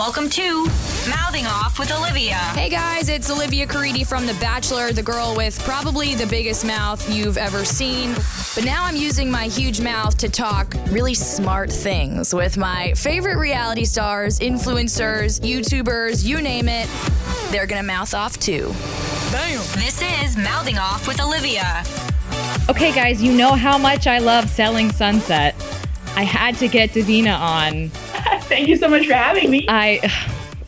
Welcome to Mouthing Off with Olivia. Hey guys, it's Olivia Caridi from The Bachelor, the girl with probably the biggest mouth you've ever seen. But now I'm using my huge mouth to talk really smart things with my favorite reality stars, influencers, YouTubers, you name it. They're gonna mouth off too. Bam. This is Mouthing Off with Olivia. Okay, guys, you know how much I love selling Sunset. I had to get Davina on. Thank you so much for having me. I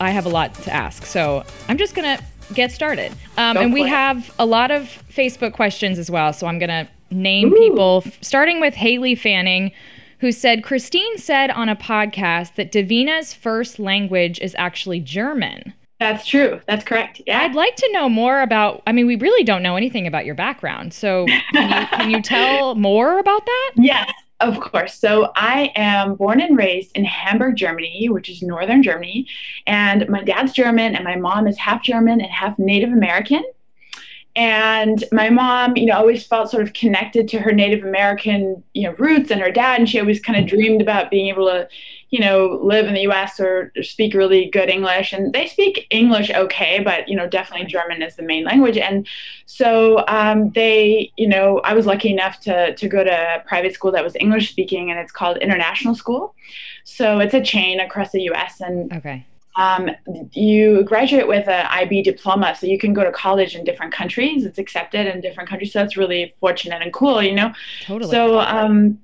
I have a lot to ask, so I'm just gonna get started. Um, and we it. have a lot of Facebook questions as well, so I'm gonna name Ooh. people, starting with Haley Fanning, who said Christine said on a podcast that Davina's first language is actually German. That's true. That's correct. Yeah. I'd like to know more about. I mean, we really don't know anything about your background, so can you, can you tell more about that? Yes, of course. So I am born and raised in Hamburg, Germany, which is northern Germany. And my dad's German and my mom is half German and half Native American. And my mom, you know, always felt sort of connected to her Native American, you know, roots and her dad. And she always kind of dreamed about being able to, you know, live in the US or speak really good English. And they speak English okay, but, you know, definitely German is the main language. And so um, they, you know, I was lucky enough to, to go to a private school that was English speaking and it's called International School. So it's a chain across the US. And Okay. um, you graduate with an IB diploma, so you can go to college in different countries. It's accepted in different countries, so that's really fortunate and cool, you know. Totally. So um,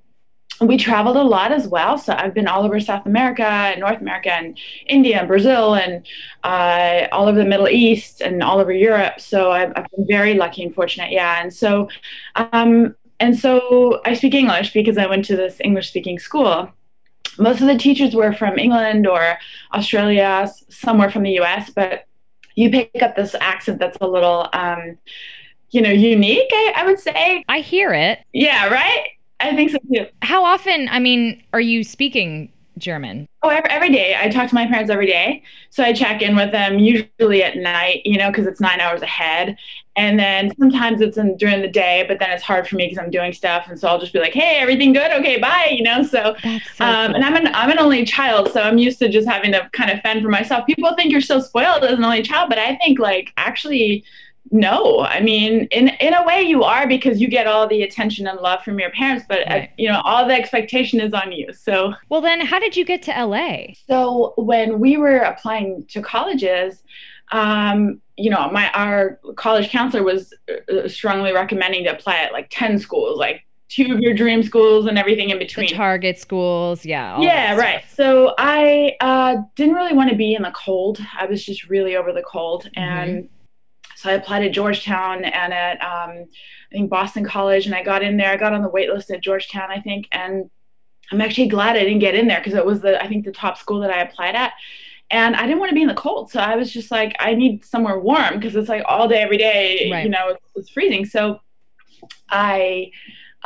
we traveled a lot as well. So I've been all over South America, North America, and India, and Brazil, and uh, all over the Middle East, and all over Europe. So I've, I've been very lucky and fortunate, yeah. And so, um, and so I speak English because I went to this English-speaking school most of the teachers were from England or Australia, somewhere from the US, but you pick up this accent that's a little, um, you know, unique, I, I would say. I hear it. Yeah, right? I think so too. How often, I mean, are you speaking German? Oh, every, every day. I talk to my parents every day. So I check in with them usually at night, you know, because it's nine hours ahead. And then sometimes it's in, during the day, but then it's hard for me because I'm doing stuff. And so I'll just be like, hey, everything good? Okay, bye, you know? So so Um, and I'm an I'm an only child, so I'm used to just having to kind of fend for myself. People think you're so spoiled as an only child, but I think like actually no. I mean, in in a way you are because you get all the attention and love from your parents, but uh, you know all the expectation is on you. So well, then how did you get to LA? so when we were applying to colleges, um, you know, my our college counselor was uh, strongly recommending to apply at like ten schools, like two of your dream schools and everything in The between. Target schools, yeah. all yeah, right. So I uh, didn't really want to be in the cold. I was just really over the cold, Mm-hmm. and so I applied at Georgetown and at um, I think Boston College, and I got in there. I got on the wait list at Georgetown, I think, and I'm actually glad I didn't get in there because it was the I think the top school that I applied at. And I didn't want to be in the cold, so I was just like, I need somewhere warm because it's like all day, every day, Right. you know, it's, it's freezing. So I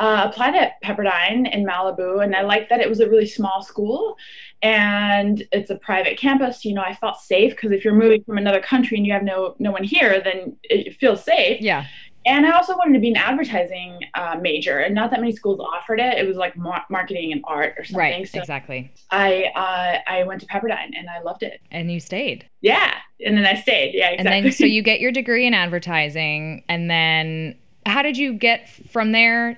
uh, applied at Pepperdine in Malibu, and I liked that it was a really small school and it's a private campus. You know, I felt safe because if you're moving from another country and you have no no one here, then it feels safe. Yeah. And I also wanted to be an advertising uh, major, and not that many schools offered it. It was like mar- marketing and art or something. Right. So Exactly. I uh, I went to Pepperdine and I loved it. And you stayed. Yeah, and then I stayed. Yeah, exactly. And then so you get your degree in advertising and then how did you get from there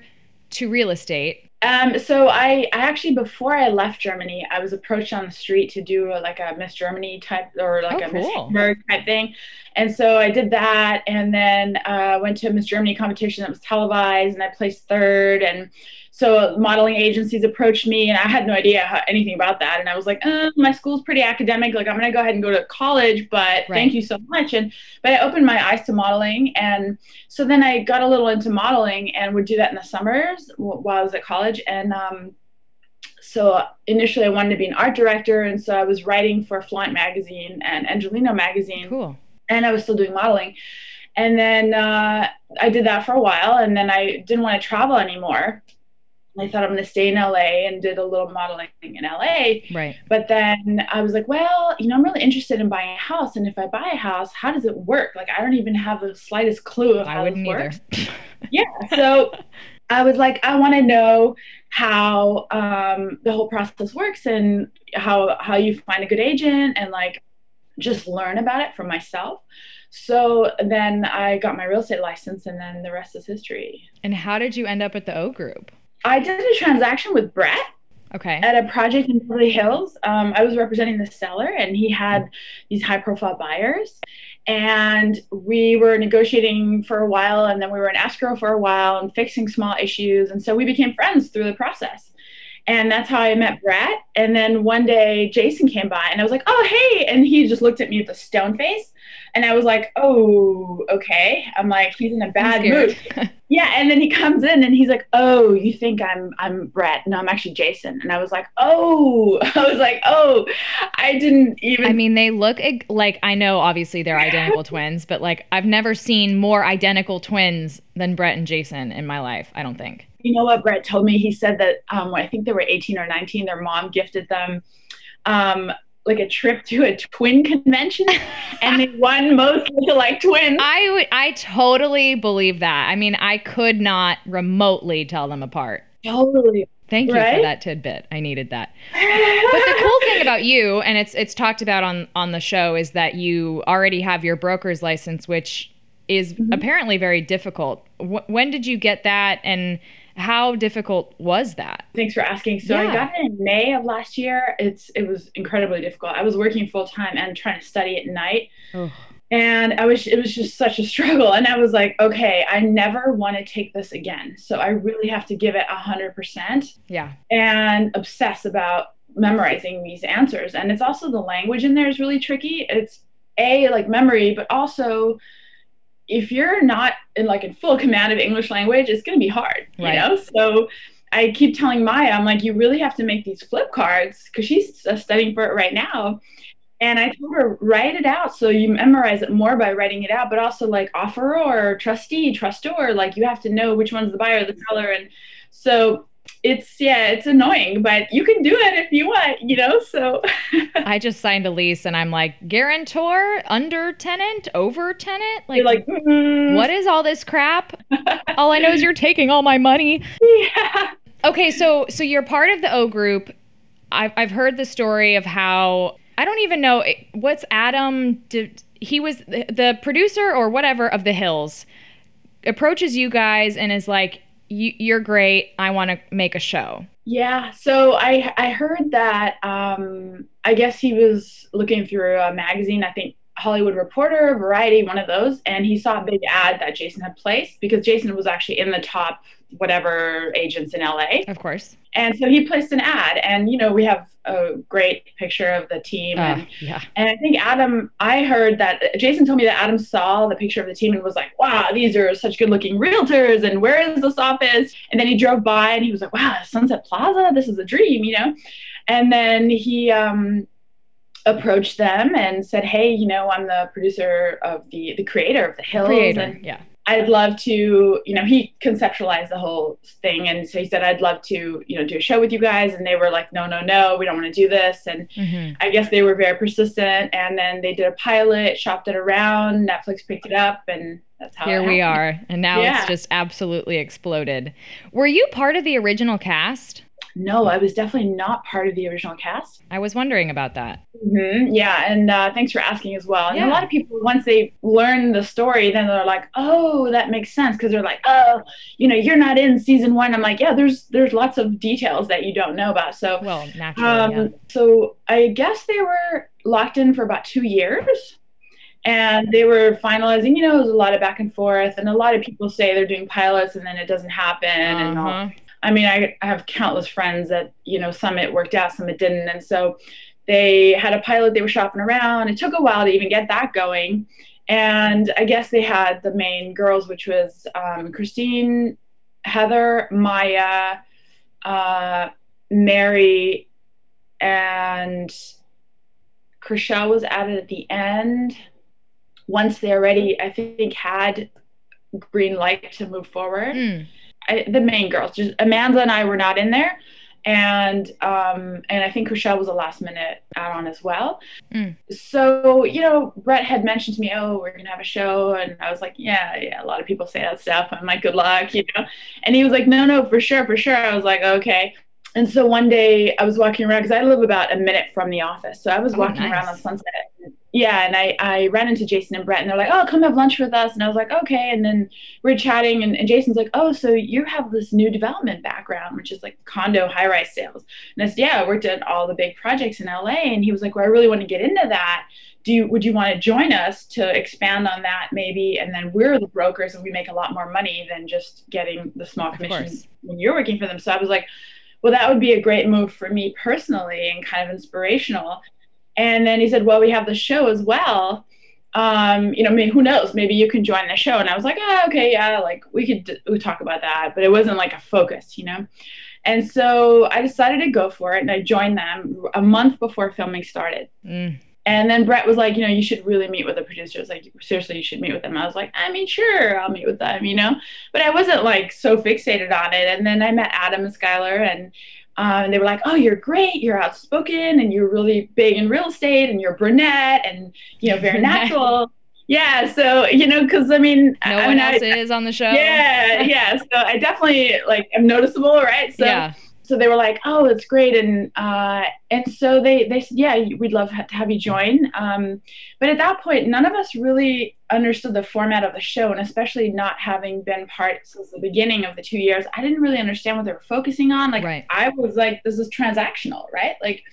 to real estate? Um, so I, I actually before I left Germany, I was approached on the street to do a, like a Miss Germany type or like Oh, a Miss cool. Hamburg type thing, and so I did that, and then uh, went to a Miss Germany competition that was televised, and I placed third, and so modeling agencies approached me, and I had no idea how, anything about that, and I was like, uh, my school's pretty academic, like I'm gonna go ahead and go to college, but Right. thank you so much, and but I opened my eyes to modeling, and so then I got a little into modeling and would do that in the summers while I was at college. And um, so initially I wanted to be an art director. And so I was writing for Flaunt magazine and Angeleno magazine Cool. and I was still doing modeling. And then uh, I did that for a while and then I didn't want to travel anymore. I thought I'm going to stay in LA and did a little modeling in LA. Right. But then I was like, well, you know, I'm really interested in buying a house. And if I buy a house, how does it work? Like, I don't even have the slightest clue of I how this wouldn't either. works. Yeah. So I was like, I want to know how um, the whole process works and how how you find a good agent and like just learn about it for myself. So then I got my real estate license, and then the rest is history. And how did you end up at the O Group? I did a transaction with Brett Okay. at a project in Beverly Hills. Um, I was representing the seller, and he had these high profile buyers. And we were negotiating for a while, and then we were in escrow for a while and fixing small issues. And so we became friends through the process. And that's how I met Brett. And then one day Jason came by, and I was like, oh, hey. And he just looked at me with a stone face. And I was like, oh, okay. I'm like, he's in a bad mood. Yeah, and then he comes in and he's like, "Oh, you think I'm I'm Brett? No, I'm actually Jason." And I was like, "Oh," I was like, "Oh, I didn't even." I mean, they look like I know obviously they're identical twins, but like I've never seen more identical twins than Brett and Jason in my life. I don't think. You know what Brett told me? He said that um, I think they were 18 or 19. Their mom gifted them um, like a trip to a twin convention, and they won most lookalike twins. I would I totally believe that. I mean, I could not remotely tell them apart. totally. Thank you for that tidbit. I needed that. But the cool thing about you, and it's it's talked about on on the show, is that you already have your broker's license, which is Mm-hmm. apparently very difficult. Wh- when did you get that, and how difficult was that? Thanks for asking. So Yeah. I got it in May of last year. It's it was incredibly difficult. I was working full time and trying to study at night. And I was it was just such a struggle. And I was like, okay, I never want to take this again. So I really have to give it a hundred percent Yeah, and obsess about memorizing these answers. And it's also the language in there is really tricky. It's a like memory, but also if you're not in like in full command of English language, it's going to be hard, you know? So I keep telling Maya, I'm like, you really have to make these flip cards because she's uh, studying for it right now. And I told her, write it out so you memorize it more by writing it out, but also like offeror or trustee, trustor, like you have to know which one's the buyer, the seller. And so it's, yeah, it's annoying, but you can do it if you want, you know? So I just signed a lease, and I'm like guarantor, under tenant, over tenant. Like, you're like, mm, what is all this crap? all I know is you're taking all my money. Yeah. Okay, so so you're part of the O group. I've I've heard the story of how I don't even know what's Adam. Did, he was the, the producer or whatever of the Hills. Approaches you guys and is like, "You- "You're great. I want to make a show." Yeah, so I I heard that um I guess he was looking through a magazine, I think Hollywood Reporter, Variety, one of those, and he saw a big ad that Jason had placed because Jason was actually in the top whatever agents in LA. Of course. And so he placed an ad and you know, we have a great picture of the team and Uh, yeah. and I think Adam, I heard that Jason told me that Adam saw the picture of the team and was like, wow, these are such good looking realtors. And where is this office? And then he drove by and he was like, wow, Sunset Plaza, this is a dream, you know? And then he um, approached them and said, hey, you know, I'm the producer of the, the creator of The Hills. Creator. And Yeah. I'd love to, you know, he conceptualized the whole thing. And so he said, I'd love to, you know, do a show with you guys. And they were like, no, no, no, we don't want to do this. And hmm I guess they were very persistent, and then they did a pilot, shopped it around. Netflix picked it up, and that's how Here we are, and now it's just absolutely exploded. Were you part of the original cast? No, I was definitely not part of the original cast. I was wondering about that. hmm Yeah, and uh, thanks for asking as well. And Yeah. a lot of people, once they learn the story, then they're like, "Oh, that makes sense," because they're like, "Oh, you know, you're not in season one." I'm like, "Yeah, there's there's lots of details that you don't know about." So Well, naturally, Um, yeah. So I guess they were locked in for about two years. And they were finalizing, you know, it was a lot of back and forth. And a lot of people say they're doing pilots and then it doesn't happen. And all. I mean, I, I have countless friends that, you know, some it worked out, some it didn't. And so they had a pilot they were shopping around. It took a while to even get that going. And I guess they had the main girls, which was um, Christine, Heather, Maya, uh, Mary, and Chrishell was added at the end. Once they already, I think, had green light to move forward. Mm. I, the main girls, just Amanda and I were not in there. and um, and I think Chrishell was a last minute add on as well. Mm. So you know, Brett had mentioned to me, "Oh, we're gonna have a show," and I was like, "Yeah, yeah." A lot of people say that stuff. I'm like, "Good luck," you know. And he was like, "No, no, for sure, for sure." I was like, "Okay." And so one day I was walking around because I live about a minute from the office. So I was oh, walking nice. around on Sunset. Yeah, and I, I ran into Jason and Brett, and they're like, "Oh, come have lunch with us." And I was like, "Okay." And then we're chatting, and, and Jason's like, "Oh, so you have this new development background, which is like condo high-rise sales." And I said, "Yeah, I worked at all the big projects in LA." And he was like, "Well, I really want to get into that. Do you would you want to join us to expand on that maybe? And then we're the brokers, and we make a lot more money than just getting the small commissions when you're working for them." So I was like well, that would be a great move for me personally and kind of inspirational. And then he said, well, we have the show as well. Um, you know, maybe, who knows? Maybe you can join the show. And I was like, oh, okay, yeah, like we could we talk about that, but it wasn't like a focus, you know. And so I decided to go for it, and I joined them a month before filming started. Mm. And then Brett was like, you know, you should really meet with the producers. Like, seriously, you should meet with them. I was like, I mean, sure, I'll meet with them, you know. But I wasn't like so fixated on it. And then I met Adam and Skylar, and um, and they were like, "Oh, you're great. You're outspoken, and you're really big in real estate, and you're brunette, and you know, very natural." yeah. So you know, because I mean, no I one else I, is on the show. Yeah, yeah. So I definitely like am noticeable, right? So yeah so they were like, "Oh, it's great," and uh, and so they they said, "Yeah, we'd love to have you join." Um, but at that point, none of us really understood the format of the show, and especially not having been part since the beginning of the two years, I didn't really understand what they were focusing on. Like, right. I was like, "This is transactional, right?" Like.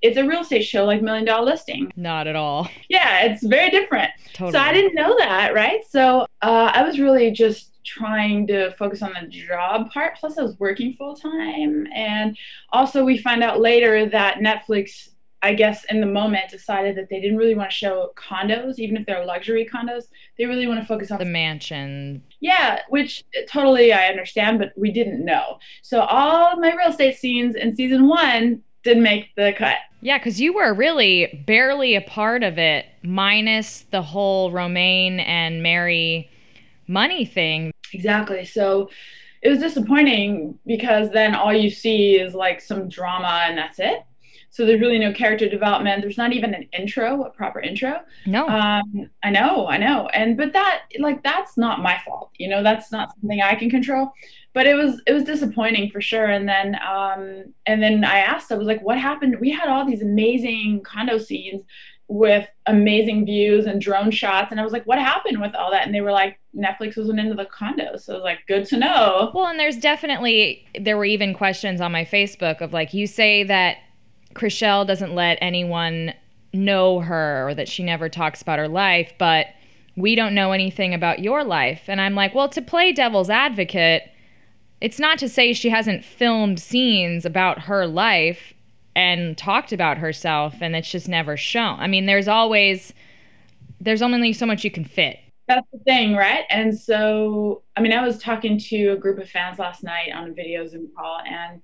It's a real estate show like Million Dollar Listing. Not at all. Yeah, it's very different. Totally. So I didn't know that, right? So uh, I was really just trying to focus on the job part. Plus, I was working full time. And also, we find out later that Netflix, I guess, in the moment decided that they didn't really want to show condos, even if they're luxury condos. They really want to focus on the mansion. Yeah, which uh, totally I understand, but we didn't know. So, all my real estate scenes in season one didn't make the cut. Yeah, because you were really barely a part of it, minus the whole Romain and Mary money thing. Exactly. So it was disappointing because then all you see is like some drama and that's it. So there's really no character development. There's not even an intro, a proper intro. No. Um, I know, I know. And but that like that's not my fault. You know, that's not something I can control. But it was it was disappointing for sure. And then um and then I asked, I was like, what happened? We had all these amazing condo scenes with amazing views and drone shots. And I was like, what happened with all that? And they were like, Netflix wasn't into the condos. So I was like, good to know. Well, and there's definitely, there were even questions on my Facebook of like, you say that Chrishell doesn't let anyone know her or that she never talks about her life, but we don't know anything about your life. And I'm like, well, to play devil's advocate, it's not to say she hasn't filmed scenes about her life and talked about herself and it's just never shown. I mean, there's always there's only so much you can fit. That's the thing, right? And so, I mean, I was talking to a group of fans last night on a video Zoom call, and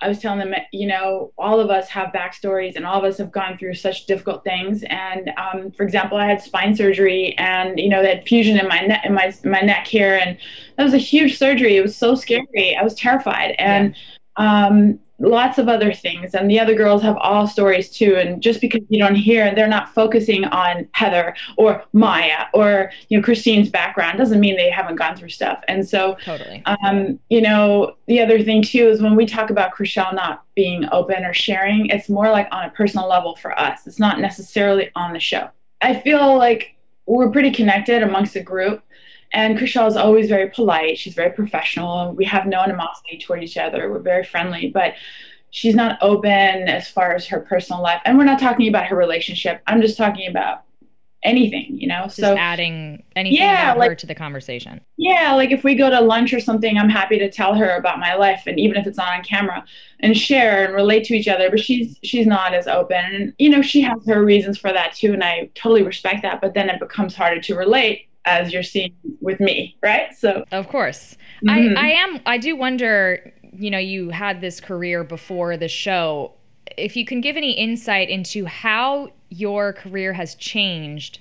I was telling them, you know, all of us have backstories, and all of us have gone through such difficult things. And um, for example, I had spine surgery, and you know, that fusion in my neck, in my my neck here, and that was a huge surgery. It was so scary. I was terrified, and yeah. um, lots of other things and the other girls have all stories too and just because you don't hear they're not focusing on heather or maya or you know christine's background doesn't mean they haven't gone through stuff. And so totally. um, you know the other thing too is when we talk about chrishell not being open or sharing it's more like on a personal level for us. It's not necessarily on the show. I feel like we're pretty connected amongst the group and Chrishell is always very polite. She's very professional. We have no animosity toward each other. We're very friendly, but she's not open as far as her personal life. And we're not talking about her relationship. I'm just talking about anything, you know. Just so adding anything yeah, about like, her to the conversation. Yeah, like if we go to lunch or something, I'm happy to tell her about my life, and even if it's not on camera, and share and relate to each other. But she's she's not as open, and you know she has her reasons for that too, and I totally respect that. But then it becomes harder to relate as you're seeing with me, right? So of course, mm-hmm. I I am I do wonder. You know, you had this career before the show. If you can give any insight into how your career has changed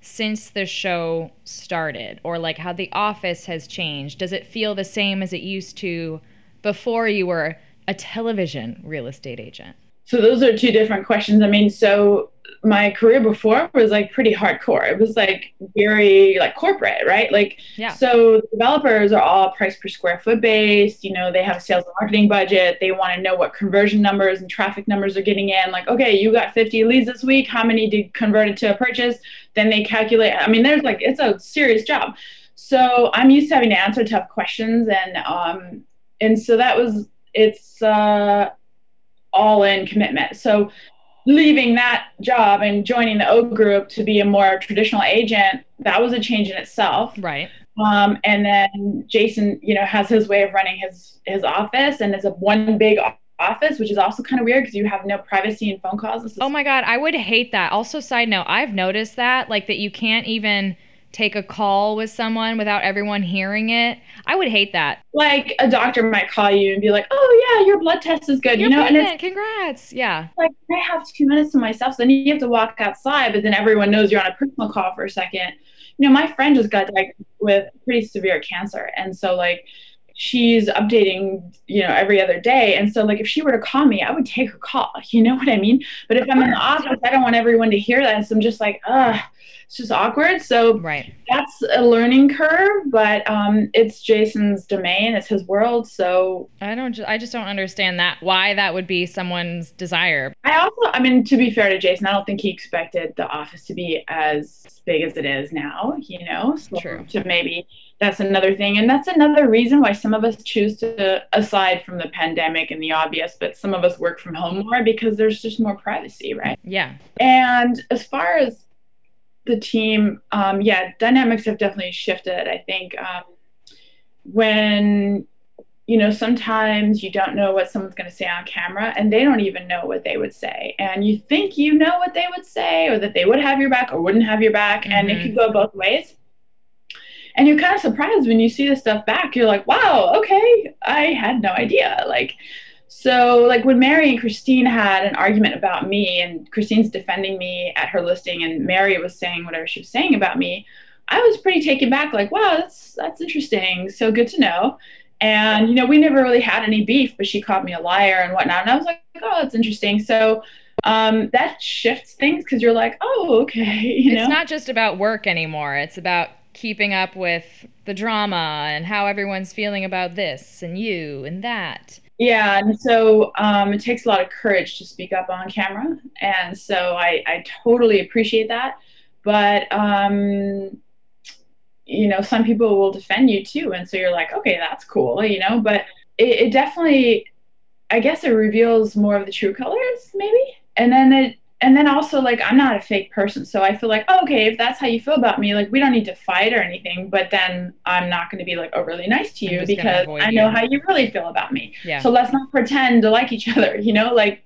since the show started, or like how The Office has changed, does it feel the same as it used to before you were a television real estate agent? So those are two different questions. I mean, so my career before was like pretty hardcore. It was like very like corporate, right? Like Yeah. so developers are all price per square foot based, you know, they have a sales and marketing budget. They want to know what conversion numbers and traffic numbers are getting in. Like, okay, you got 50 leads this week, how many did convert into a purchase? Then they calculate. I mean, there's like it's a serious job. So I'm used to having to answer tough questions and um and so that was it's uh all in commitment. So leaving that job and joining the O group to be a more traditional agent, that was a change in itself. Right. Um, and then Jason, you know, has his way of running his his office and it's a one big office, which is also kind of weird because you have no privacy and phone calls. Is Oh my god, I would hate that. Also, side note, I've noticed that like that you can't even take a call with someone without everyone hearing it. I would hate that. like a doctor might call you and be like, "Oh yeah, your blood test is good," You're you know, and it's. Congrats. Yeah. like I have two minutes to myself. So then you have to walk outside, but then everyone knows you're on a personal call for a second. You know, my friend just got diagnosed with pretty severe cancer, and so like she's updating, you know, every other day. And so like if she were to call me, I would take her call. You know what I mean? But if I'm in the office, I don't want everyone to hear that. So I'm just like, ugh, it's just awkward. So Right. that's a learning curve, but um, it's Jason's domain, it's his world. So I don't I just don't understand that why that would be someone's desire. I also, I mean, to be fair to Jason, I don't think he expected the office to be as big as it is now, you know? So True. To maybe that's another thing. And that's another reason why some of us choose to, aside from the pandemic and the obvious, but some of us work from home more because there's just more privacy, right? Yeah. And as far as the team, um, yeah, dynamics have definitely shifted. I think um, when you know sometimes you don't know what someone's going to say on camera, and they don't even know what they would say, and you think you know what they would say, or that they would have your back or wouldn't have your back, and it Mhm. could go both ways. And you're kind of surprised when you see the stuff back. You're like, wow, okay, I had no idea. Like, so, like when Mary and Christine had an argument about me, and Christine's defending me at her listing, and Mary was saying whatever she was saying about me, I was pretty taken back. Like, wow, that's that's interesting. So good to know. And you know, we never really had any beef, but she called me a liar and whatnot, and I was like, oh, that's interesting. So um, that shifts things because you're like, oh, okay, you know. It's not just about work anymore. It's about keeping up with the drama and how everyone's feeling about this and you and that. Yeah, and so um, it takes a lot of courage to speak up on camera, and so I, I totally appreciate that. But um, you know, some people will defend you too, and so you're like, okay, that's cool, you know. But it, it definitely, I guess, it reveals more of the true colors, maybe. And then it, and then also like I'm not a fake person, so I feel like, oh, okay, if that's how you feel about me, like we don't need to fight or anything. But then I'm not going to be like overly nice to you because I know you. how you really feel about me. Yeah. So let's not pretend to like each other, you know, like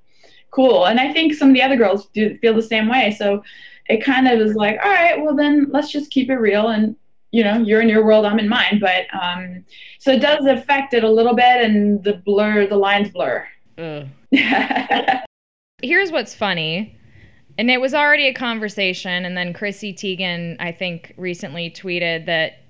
cool. And I think some of the other girls do feel the same way. So it kind of is like, all right, well then let's just keep it real and you know, you're in your world, I'm in mine. But um so it does affect it a little bit and the blur the lines blur. Yeah. Here's what's funny. And it was already a conversation. And then Chrissy Teigen, I think, recently tweeted that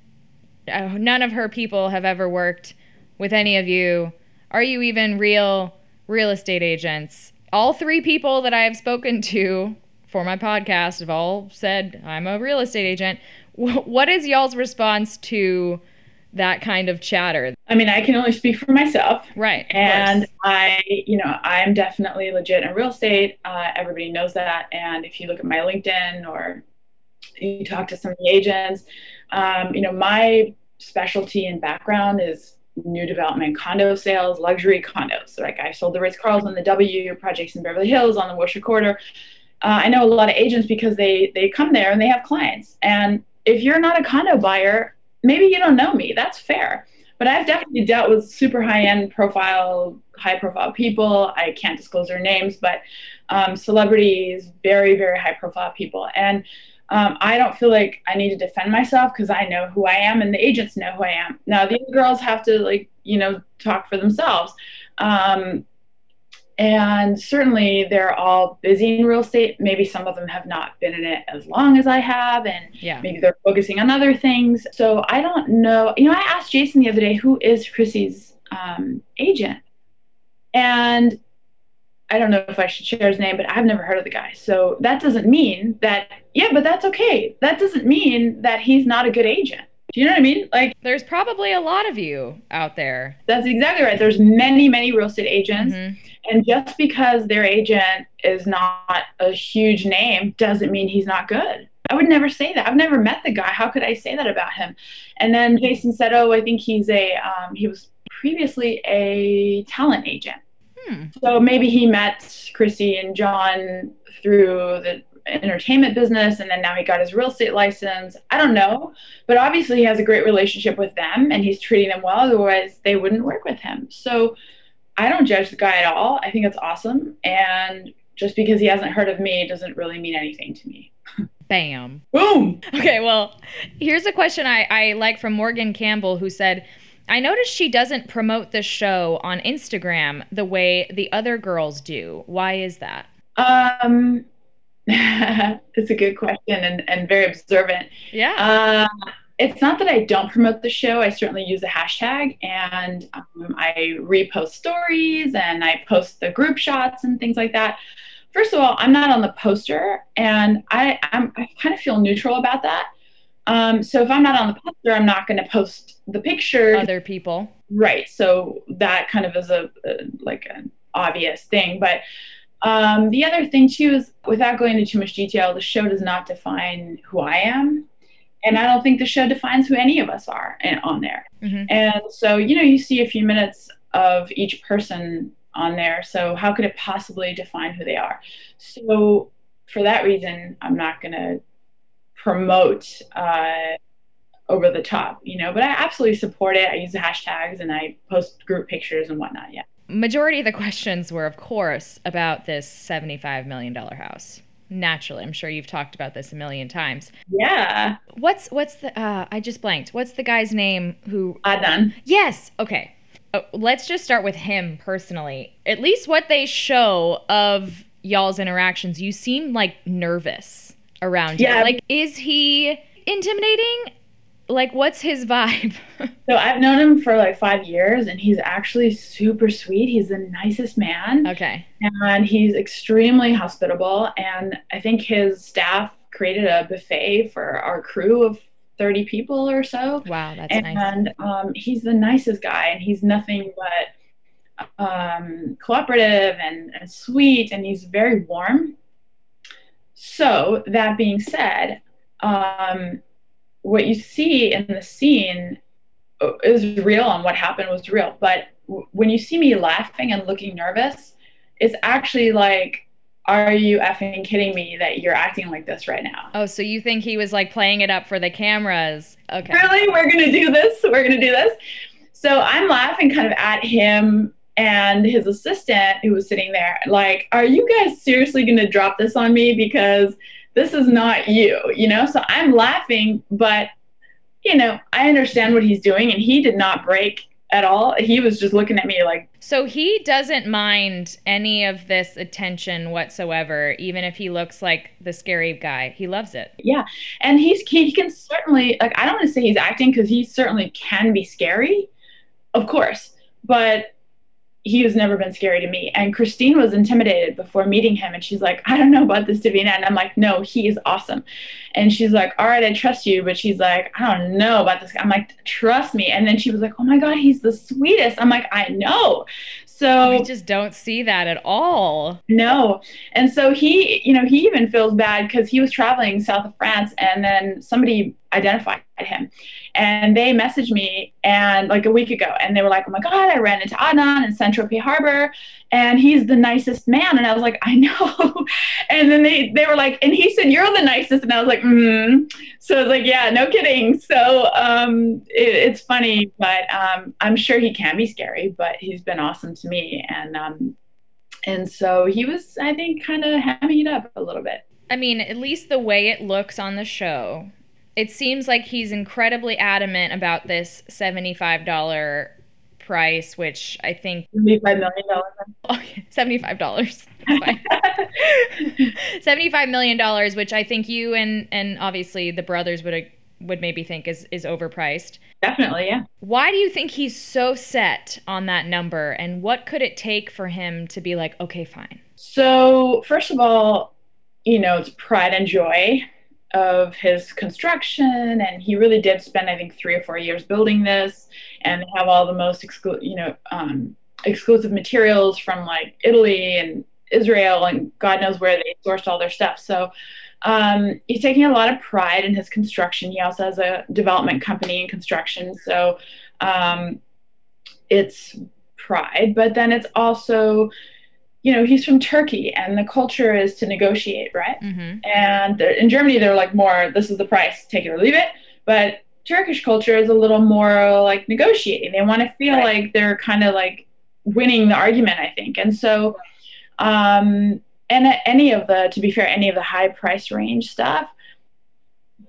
uh, none of her people have ever worked with any of you. Are you even real real estate agents? All three people that I have spoken to for my podcast have all said, I'm a real estate agent. Wh- What is y'all's response to that kind of chatter? I mean, I can only speak for myself. Right. and. I, you know, I'm definitely legit in real estate. Uh, everybody knows that. And if you look at my LinkedIn or you talk to some of the agents, um, you know, my specialty and background is new development condo sales, luxury condos. Like I sold the Ritz Carlton, the W projects in Beverly Hills on the Wilshire Corridor. Uh, I know a lot of agents because they they come there and they have clients. And if you're not a condo buyer, maybe you don't know me. That's fair but I've definitely dealt with super high end profile, high profile people. I can't disclose their names, but um, celebrities, very, very high profile people. And um, I don't feel like I need to defend myself because I know who I am and the agents know who I am. Now, these girls have to, like, you know, talk for themselves. Um, and certainly they're all busy in real estate. Maybe some of them have not been in it as long as I have. And yeah. maybe they're focusing on other things. so i don't know you know i asked jason the other day who is chrissy's um, agent And I don't know if I should share his name, but I've never heard of the guy. So that doesn't mean that, yeah, but that's okay. That doesn't mean that he's not a good agent. Do you know what I mean? Like, there's probably a lot of you out there. That's exactly right. There's many, many real estate agents. Mm-hmm. And just because their agent is not a huge name doesn't mean he's not good. I would never say that. I've never met the guy. How could I say that about him? And then Jason said, "Oh, I think he's a um, he was previously a talent agent." Hmm. So maybe he met Chrissy and John through the entertainment business and then now he got his real estate license. I don't know. But obviously he has a great relationship with them and he's treating them well. Otherwise, they wouldn't work with him. So I don't judge the guy at all. I think it's awesome. And just because he hasn't heard of me doesn't really mean anything to me. Bam. Boom. Okay, well, here's a question I, I like from Morgan Campbell who said, I noticed she doesn't promote the show on Instagram the way the other girls do. Why is that? Um, it's a good question and, and very observant. Yeah. Uh, it's not that I don't promote the show. I certainly use a hashtag and um, I repost stories and I post the group shots and things like that. First of all, I'm not on the poster and I, I'm, I kind of feel neutral about that. Um, so if I'm not on the poster, I'm not going to post the picture. Other people. Right. So that kind of is a, a like an obvious thing. But um, the other thing too is without going into too much detail, the show does not define who I am. And I don't think the show defines who any of us are on there. Mm-hmm. And so, you know, you see a few minutes of each person on there. So how could it possibly define who they are? So for that reason, I'm not going to promote uh, over the top, you know, but I absolutely support it. I use the hashtags and I post group pictures and whatnot. Yeah. Majority of the questions were, of course, about this $75 million house. Naturally, I'm sure you've talked about this a million times. Yeah. What's what's the uh, I just blanked. What's the guy's name who Adnan. Yes. Okay. Oh, let's just start with him personally. At least what they show of y'all's interactions, you seem like nervous around yeah. you. Like, is he intimidating? Like, what's his vibe? so I've known him for like five years, and he's actually super sweet. He's the nicest man. Okay. And he's extremely hospitable. And I think his staff created a buffet for our crew of 30 people or so. Wow, that's and, nice. And um, he's the nicest guy, and he's nothing but um, cooperative and, and sweet, and he's very warm. So, that being said, um, what you see in the scene uh, is real and what happened was real. But w- when you see me laughing and looking nervous, it's actually like, are you effing kidding me that you're acting like this right now? Oh, so you think he was like playing it up for the cameras? Okay. Really? We're going to do this? We're going to do this? So I'm laughing kind of at him and his assistant who was sitting there like are you guys seriously going to drop this on me because this is not you you know? So i'm laughing but you know i understand what he's doing and he did not break at all. He was just looking at me like so he doesn't mind any of this attention whatsoever even if he looks like the scary guy. He loves it. Yeah and he's he can certainly like i don't want to say he's acting because he certainly can be scary of course but he has never been scary to me. And Christine was intimidated before meeting him. And she's like, I don't know about this Davina. And I'm like, no, he is awesome. And she's like, all right, I trust you. But she's like, I don't know about this. I'm like, trust me. And then she was like, oh my God, he's the sweetest. I'm like, I know. So oh, we just don't see that at all. No. And so he, you know, he even feels bad because he was traveling south of France and then somebody identified him. And they messaged me and like a week ago and they were like, Oh my God, I ran into Adnan in Saint Tropez Harbor and he's the nicest man. And I was like, I know. and then they, they were like, and he said, You're the nicest. And I was like, mm. So I was like, Yeah, no kidding. So um, it, it's funny, but um, I'm sure he can be scary, but he's been awesome to me. And um, and so he was, I think, kind of hamming it up a little bit. I mean, at least the way it looks on the show, it seems like he's incredibly adamant about this $75 price, which I think $75 million. Oh, $75. $75 million, which I think you and, and obviously the brothers would would maybe think is is overpriced. Definitely, yeah. Why do you think he's so set on that number and what could it take for him to be like, "Okay, fine." So, first of all, you know, it's pride and joy of his construction and he really did spend i think three or four years building this. And they have all the most exclu- you know um, exclusive materials from like italy and israel and god knows where they sourced all their stuff. So um, he's taking a lot of pride in his construction. He also has a development company in construction. So um, it's pride but then it's also you know, he's from Turkey and the culture is to negotiate, right? Mm-hmm. And in Germany, they're like more, this is the price, take it or leave it. But Turkish culture is a little more like negotiating. They want to feel right. like they're kind of like winning the argument, I think. And so, um, and any of the, to be fair, any of the high price range stuff,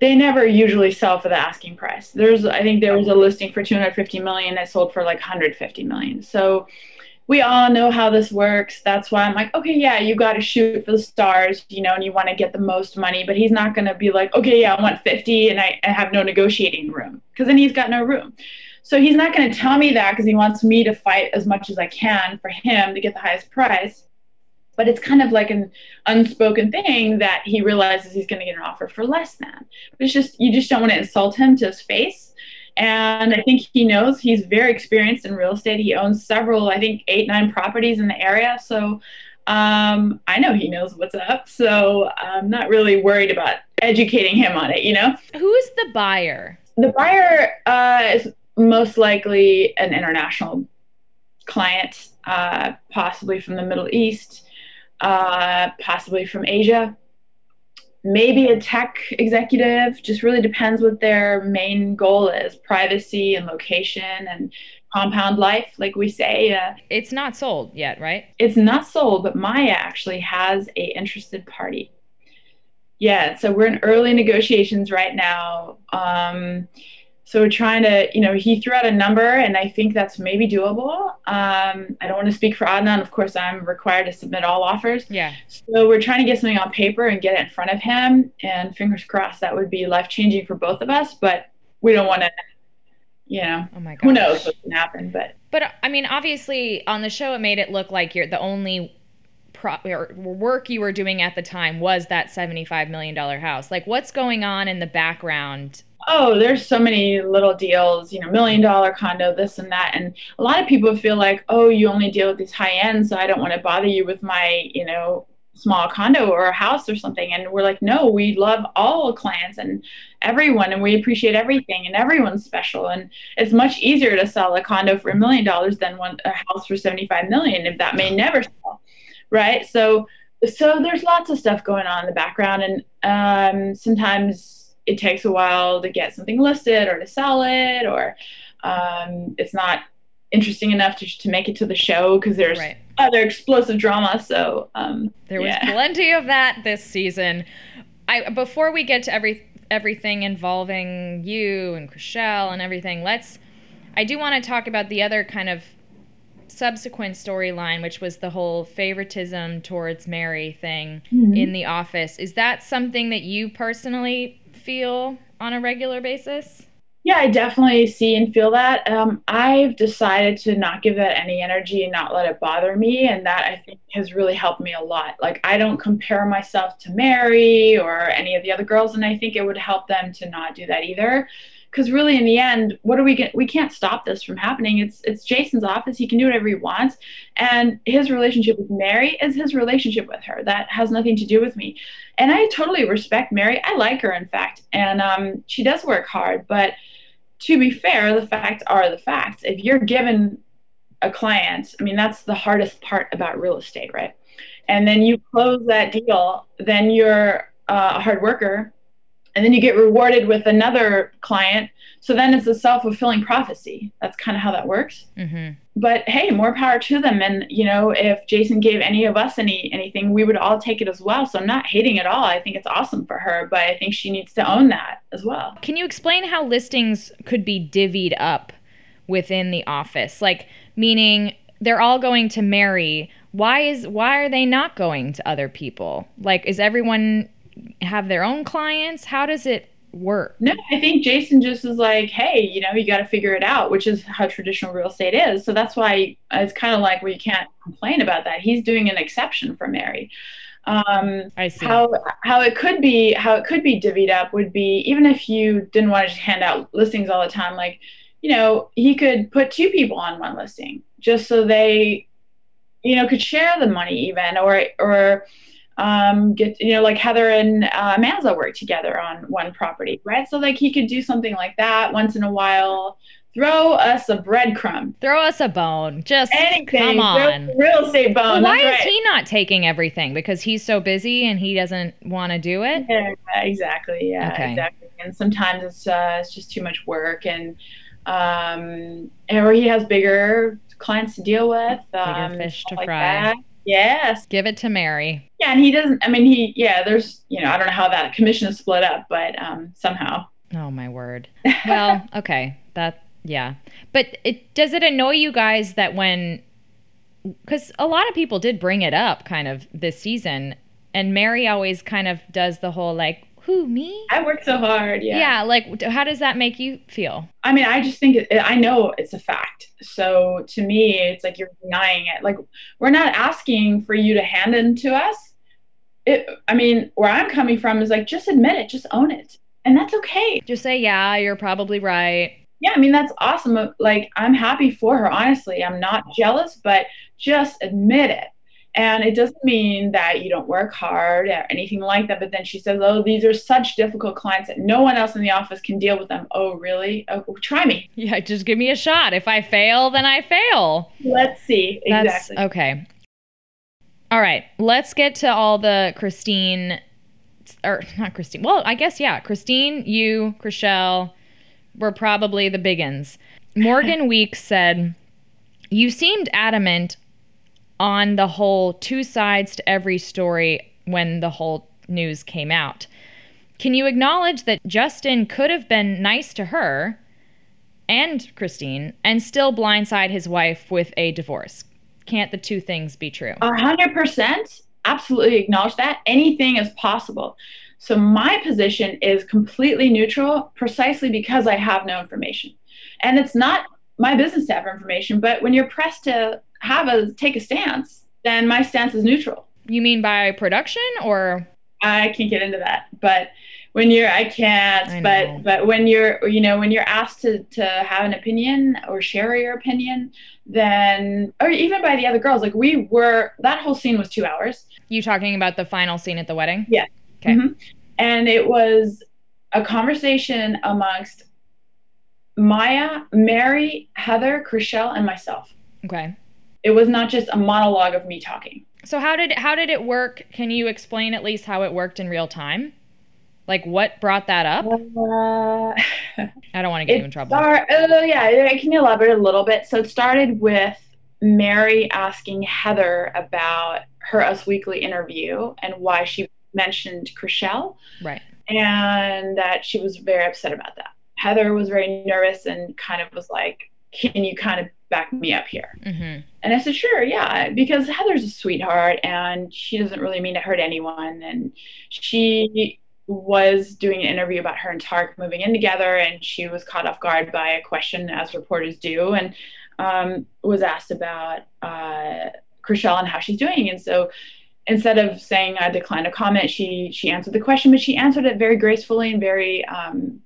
they never usually sell for the asking price. There's, I think there was a listing for 250 million that sold for like 150 million. So, we all know how this works. That's why I'm like, okay, yeah, you got to shoot for the stars, you know, and you want to get the most money. But he's not going to be like, okay, yeah, I want 50 and I, I have no negotiating room because then he's got no room. So he's not going to tell me that because he wants me to fight as much as I can for him to get the highest price. But it's kind of like an unspoken thing that he realizes he's going to get an offer for less than. But it's just, you just don't want to insult him to his face and I think he knows he's very experienced in real estate. He owns several, I think, eight, nine properties in the area. So um, I know he knows what's up. So I'm not really worried about educating him on it, you know? Who is the buyer? The buyer uh, is most likely an international client, uh, possibly from the Middle East, uh, possibly from Asia maybe a tech executive just really depends what their main goal is privacy and location and compound life like we say uh, it's not sold yet right? it's not sold but maya actually has a interested party. Yeah so we're in early negotiations right now. Um, so we're trying to, you know, he threw out a number, and I think that's maybe doable. Um, I don't want to speak for Adnan. Of course, I'm required to submit all offers. Yeah. So we're trying to get something on paper and get it in front of him, and fingers crossed that would be life changing for both of us. But we don't want to, you know, oh my who knows what can happen. But but I mean, obviously, on the show, it made it look like you're the only pro- work you were doing at the time was that $75 million house. Like, what's going on in the background oh, there's so many little deals, you know, million dollar condo, this and that. And a lot of people feel like, oh, you only deal with these high ends, so I don't want to bother you with my, you know, small condo or a house or something. And we're like, no, we love all clients and everyone, and we appreciate everything, and everyone's special. And it's much easier to sell a condo for a million dollars than one a house for 75 million if that may never sell, right? So, so there's lots of stuff going on in the background, and um, sometimes it takes a while to get something listed or to sell it, or um, it's not interesting enough to, to make it to the show because there's right. other explosive drama. So um, there was yeah. plenty of that this season. I before we get to every everything involving you and Chrishell and everything, let's. I do want to talk about the other kind of subsequent storyline, which was the whole favoritism towards Mary thing mm-hmm. in the office. Is that something that you personally feel on a regular basis? Yeah, I definitely see and feel that. Um, I've decided to not give that any energy and not let it bother me. And that I think has really helped me a lot. Like, I don't compare myself to Mary or any of the other girls. And I think it would help them to not do that either because really in the end what are we get we can't stop this from happening it's it's jason's office he can do whatever he wants and his relationship with mary is his relationship with her that has nothing to do with me and i totally respect mary. I like her in fact and um, she does work hard but to be fair the facts are the facts. If you're given a client i mean that's the hardest part about real estate right? And then you close that deal then you're uh, a hard worker and then you get rewarded with another client. So then it's a self-fulfilling prophecy. That's kind of how that works. Mm-hmm. but hey more power to them. And you know if jason gave any of us any anything we would all take it as well. So i'm not hating at all. I think it's awesome for her but i think she needs to own that as well. Can you explain how listings could be divvied up within the office? Like meaning they're all going to mary why is why are they not going to other people? Like is everyone have their own clients? How does it work? No, I think Jason just is like, hey, you know, you got to figure it out, which is how traditional real estate is. So that's why it's kind of like we can't complain about that. He's doing an exception for Mary. Um, I see. How how it could be how it could be divvied up would be even if you didn't want to just hand out listings all the time, like you know, he could put two people on one listing just so they, you know, could share the money even or or um, get you know like Heather and uh, work together on one property, right? So like he could do something like that once in a while. Throw us a breadcrumb. Throw us a bone. Just Anything. come on. real estate bone. Well, why That's is he not taking everything? Because he's so busy and he doesn't want to do it? Yeah, exactly. Yeah, Okay. exactly. And sometimes it's uh, it's just too much work, and um, or he has bigger clients to deal with. Um, fish to like fry. that. Yes. Give it to Mary. Yeah, and he doesn't. I mean, he. Yeah, there's. You know, I don't know how that commission is split up, but um, somehow. Oh my word. Well, okay. That yeah. But it does it annoy you guys that when cuz a lot of people did bring it up kind of this season and Mary always kind of does the whole like who me? I worked so hard. Yeah. Yeah, like how does that make you feel? I mean, I just think it, I know it's a fact. So to me, it's like you're denying it. Like we're not asking for you to hand it to us. It. I mean, where I'm coming from is like just admit it, just own it, and that's okay. Just say yeah, you're probably right. Yeah, I mean that's awesome. Like I'm happy for her. Honestly, I'm not jealous, but just admit it. And it doesn't mean that you don't work hard or anything like that. But then she says, "Oh, these are such difficult clients that no one else in the office can deal with them." Oh, really? Oh, try me. Yeah, just give me a shot. If I fail, then I fail. Let's see. That's Exactly. okay. All right, let's get to all the Christine, or not Christine. Well, I guess yeah, Christine, you, Chrishell, were probably the big uns. Morgan Weeks said, "You seemed adamant on the whole two sides to every story when the whole news came out. Can you acknowledge that Justin could have been nice to her?" And Christine, and still blindside his wife with a divorce. Can't the two things be true? Hundred percent, absolutely acknowledge that. Anything is possible. So my position is completely neutral, precisely because I have no information, and it's not my business to have information. But when you're pressed to have a take a stance, then my stance is neutral. You mean by production or I can't get into that, but when you're, I can't. I but but when you're, you know, when you're asked to to have an opinion or share your opinion, then or even by the other girls, like we were, that whole scene was two hours. you talking about the final scene at the wedding? Yeah. Okay. Mhm. And it was a conversation amongst Maya, Mary, Heather, Chrishell, and myself. Okay. It was not just a monologue of me talking. So how did how did it work? Can you explain at least how it worked in real time? Like what brought that up? Uh, I don't want to get you in trouble. start- oh, yeah, I can elaborate a little bit. So it started with Mary asking Heather about her Us Weekly interview and why she mentioned Chrishell. Right. and that she was very upset about that. Heather was very nervous and kind of was like, Can you kind of back me up here? Mm-hmm. And I said, Sure, yeah, because Heather's a sweetheart and she doesn't really mean to hurt anyone. And she was doing an interview about her and Tarek moving in together, and she was caught off guard by a question, as reporters do, and um, was asked about uh, Chrishell and how she's doing. And so instead of saying I decline a comment, she she answered the question, but she answered it very gracefully and very um,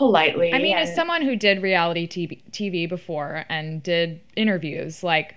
politely. I mean, as someone who did reality TV, TV before and did interviews, like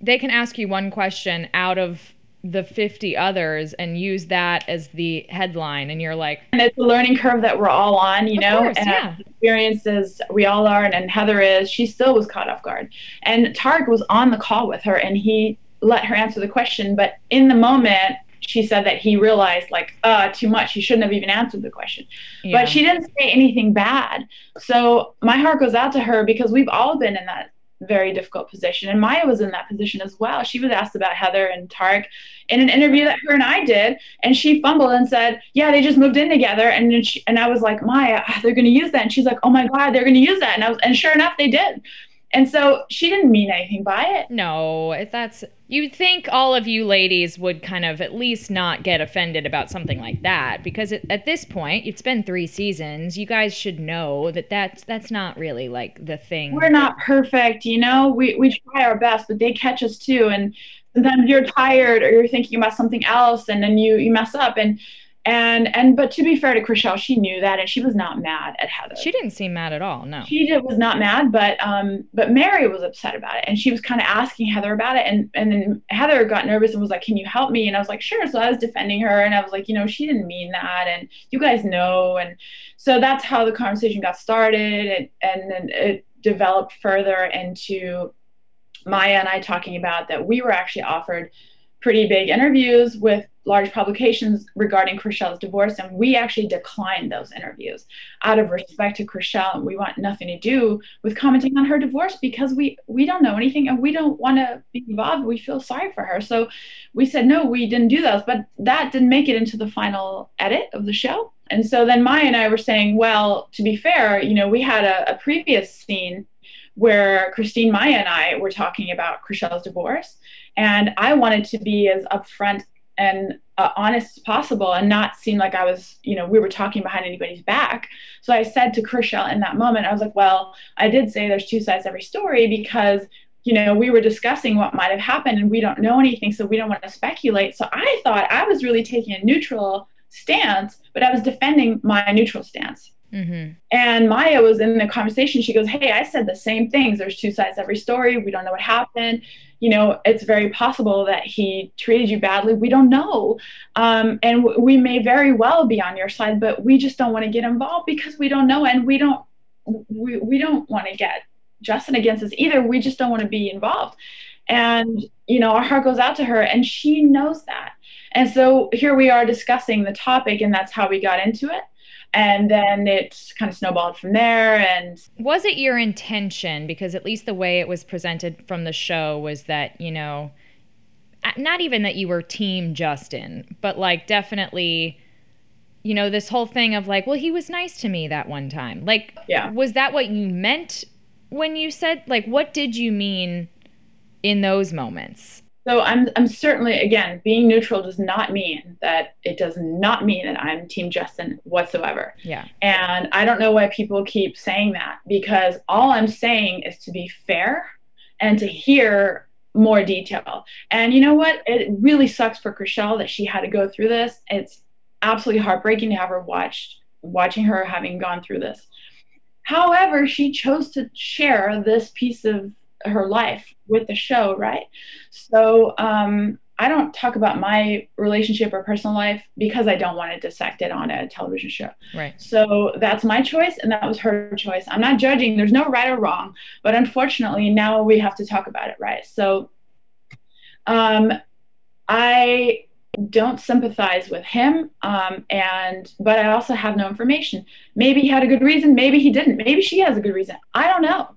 they can ask you one question out of the 50 others and use that as the headline and you're like and it's a learning curve that we're all on, you know, course, and yeah. experienced as we all are, and, and Heather is, she still was caught off guard. And Tarek was on the call with her, and he let her answer the question, but in the moment, she said that he realized, like, uh, too much. He shouldn't have even answered the question. yeah. But she didn't say anything bad. So my heart goes out to her because we've all been in that very difficult position. And Maya was in that position as well. She was asked about Heather and Tarek in an interview that her and I did, and she fumbled and said, "Yeah, they just moved in together." And she, and I was like, "Maya, they're going to use that." And she's like, "Oh my God, they're going to use that." And I was, and sure enough, they did. And so she didn't mean anything by it. No, if that's you'd think all of you ladies would kind of at least not get offended about something like that because it, at this point it's been three seasons. You guys should know that that's that's not really like the thing. We're not perfect, you know. We we try our best, but they catch us too. And sometimes you're tired or you're thinking about something else, and then you you mess up. And and and but to be fair to Chrishell, she knew that and she was not mad at Heather. She didn't seem mad at all. No. She did, was not mad, but um but Mary was upset about it and she was kind of asking Heather about it and and then Heather got nervous and was like, "Can you help me?" And I was like, "Sure." So I was defending her and I was like, "You know, she didn't mean that and you guys know." And so that's how the conversation got started and and then it developed further into Maya and I talking about that we were actually offered pretty big interviews with large publications regarding Chrishell's divorce, and we actually declined those interviews out of respect to Chrishell, and we want nothing to do with commenting on her divorce because we we don't know anything and we don't want to be involved. We feel sorry for her, so we said no, we didn't do those, but that didn't make it into the final edit of the show. And so then Maya and I were saying, well, to be fair, you know, we had a, a previous scene where Christine, Maya, and I were talking about Chrishell's divorce. And I wanted to be as upfront and uh, honest as possible and not seem like I was, you know, we were talking behind anybody's back. So I said to Chrishell in that moment, I was like, well, I did say there's two sides to every story because you know, we were discussing what might have happened and we don't know anything, so we don't want to speculate. So I thought I was really taking a neutral stance, but I was defending my neutral stance. Mm-hmm. And Maya was in the conversation. She goes, Hey, I said the same things. There's two sides every story. We don't know what happened. You know, it's very possible that he treated you badly. We don't know. Um, and w- we may very well be on your side, but we just don't want to get involved because we don't know. And we don't, we, we don't want to get Justin against us either. We just don't want to be involved. And, you know, our heart goes out to her and she knows that. And so here we are discussing the topic, and that's how we got into it and then it kind of snowballed from there and was it your intention? Because at least the way it was presented from the show was that you know not even that you were team justin but like definitely you know this whole thing of like well he was nice to me that one time. Like yeah. was that what you meant when you said like what did you mean in those moments so I'm I'm certainly again being neutral does not mean that it does not mean that I'm team Justin whatsoever. Yeah. And I don't know why people keep saying that because all I'm saying is to be fair and to hear more detail. And you know what? It really sucks for Chrishell that she had to go through this. It's absolutely heartbreaking to have her watched watching her having gone through this. However, she chose to share this piece of her life with the show, right? So um, I don't talk about my relationship or personal life because I don't want to dissect it on a television show. Right. So that's my choice, and that was her choice. I'm not judging. There's no right or wrong, but unfortunately, now we have to talk about it, right? So, um, I don't sympathize with him um, and but i also have no information maybe he had a good reason maybe he didn't maybe she has a good reason i don't know